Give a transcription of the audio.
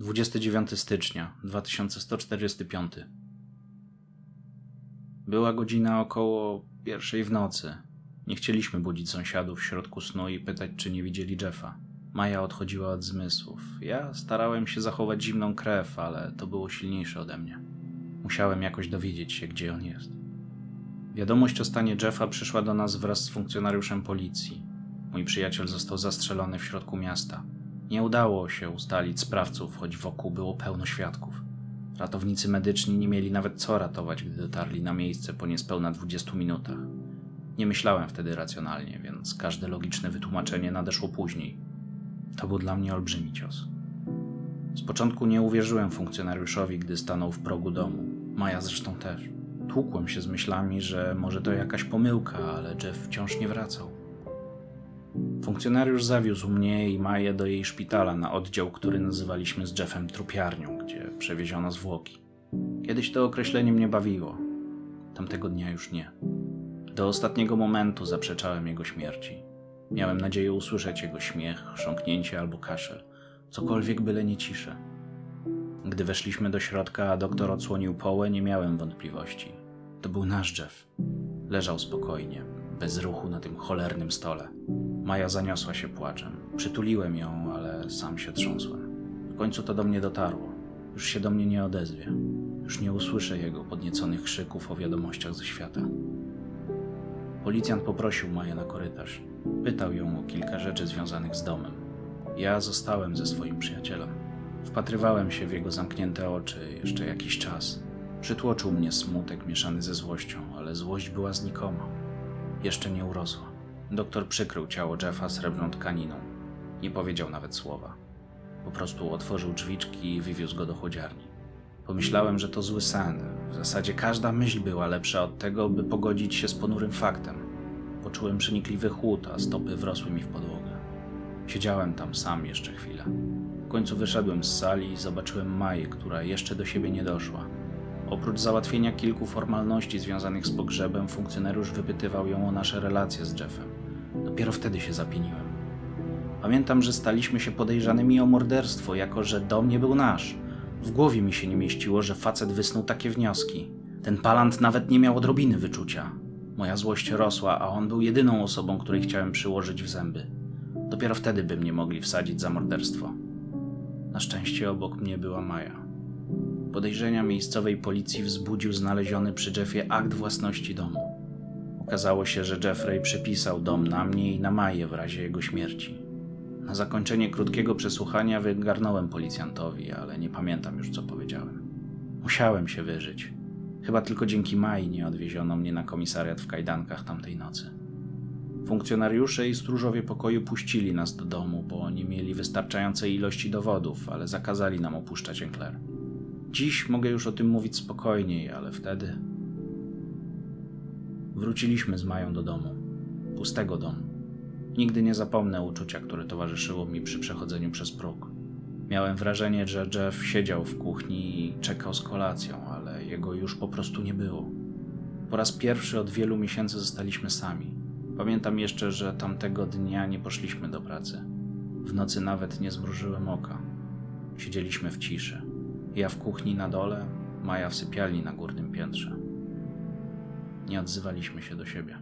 29 stycznia 2145. Była godzina około pierwszej w nocy. Nie chcieliśmy budzić sąsiadów w środku snu i pytać, czy nie widzieli Jeffa. Maja odchodziła od zmysłów. Ja starałem się zachować zimną krew, ale to było silniejsze ode mnie. Musiałem jakoś dowiedzieć się, gdzie on jest. Wiadomość o stanie Jeffa przyszła do nas wraz z funkcjonariuszem policji. Mój przyjaciel został zastrzelony w środku miasta. Nie udało się ustalić sprawców, choć wokół było pełno świadków. Ratownicy medyczni nie mieli nawet co ratować, gdy dotarli na miejsce po niespełna 20 minutach. Nie myślałem wtedy racjonalnie, więc każde logiczne wytłumaczenie nadeszło później. To był dla mnie olbrzymi cios. Z początku nie uwierzyłem funkcjonariuszowi, gdy stanął w progu domu. Maja zresztą też. Tłukłem się z myślami, że może to jakaś pomyłka, ale Jeff wciąż nie wracał. Funkcjonariusz zawiózł mnie i Maję do jej szpitala na oddział, który nazywaliśmy z Jeffem trupiarnią, gdzie przewieziono zwłoki. Kiedyś to określenie mnie bawiło. Tamtego dnia już nie. Do ostatniego momentu zaprzeczałem jego śmierci. Miałem nadzieję usłyszeć jego śmiech, chrząknięcie albo kaszel, cokolwiek byle nie ciszę. Gdy weszliśmy do środka, a doktor odsłonił połę, nie miałem wątpliwości. To był nasz Jeff. Leżał spokojnie, bez ruchu na tym cholernym stole. Maja zaniosła się płaczem. Przytuliłem ją, ale sam się trząsłem. W końcu to do mnie dotarło. Już się do mnie nie odezwie. Już nie usłyszę jego podnieconych krzyków o wiadomościach ze świata. Policjant poprosił Maję na korytarz. Pytał ją o kilka rzeczy związanych z domem. Ja zostałem ze swoim przyjacielem. Wpatrywałem się w jego zamknięte oczy jeszcze jakiś czas. Przytłoczył mnie smutek mieszany ze złością, ale złość była znikoma. Jeszcze nie urosła. Doktor przykrył ciało Jeffa srebrną tkaniną. Nie powiedział nawet słowa. Po prostu otworzył drzwiczki i wywiózł go do chłodziarni. Pomyślałem, że to zły sen. W zasadzie każda myśl była lepsza od tego, by pogodzić się z ponurym faktem. Poczułem przenikliwy chłód, a stopy wrosły mi w podłogę. Siedziałem tam sam jeszcze chwilę. W końcu wyszedłem z sali i zobaczyłem Maję, która jeszcze do siebie nie doszła. Oprócz załatwienia kilku formalności związanych z pogrzebem, funkcjonariusz wypytywał ją o nasze relacje z Jeffem. Dopiero wtedy się zapieniłem. Pamiętam, że staliśmy się podejrzanymi o morderstwo, jako że dom nie był nasz. W głowie mi się nie mieściło, że facet wysnuł takie wnioski. Ten palant nawet nie miał odrobiny wyczucia. Moja złość rosła, a on był jedyną osobą, której chciałem przyłożyć w zęby. Dopiero wtedy by mnie mogli wsadzić za morderstwo. Na szczęście obok mnie była Maja. Podejrzenia miejscowej policji wzbudził znaleziony przy Jeffie akt własności domu. Okazało się, że Jeffrey przepisał dom na mnie i na Maję w razie jego śmierci. Na zakończenie krótkiego przesłuchania wygarnąłem policjantowi, ale nie pamiętam już, co powiedziałem. Musiałem się wyżyć. Chyba tylko dzięki Mai nie odwieziono mnie na komisariat w kajdankach tamtej nocy. Funkcjonariusze i stróżowie pokoju puścili nas do domu, bo nie mieli wystarczającej ilości dowodów, ale zakazali nam opuszczać Enkler. Dziś mogę już o tym mówić spokojniej, ale wtedy. Wróciliśmy z Mają do domu. Pustego domu. Nigdy nie zapomnę uczucia, które towarzyszyło mi przy przechodzeniu przez próg. Miałem wrażenie, że Jeff siedział w kuchni i czekał z kolacją, ale jego już po prostu nie było. Po raz pierwszy od wielu miesięcy zostaliśmy sami. Pamiętam jeszcze, że tamtego dnia nie poszliśmy do pracy. W nocy nawet nie zmrużyłem oka. Siedzieliśmy w ciszy. Ja w kuchni na dole, Maja w sypialni na górnym piętrze. Nie odzywaliśmy się do siebie.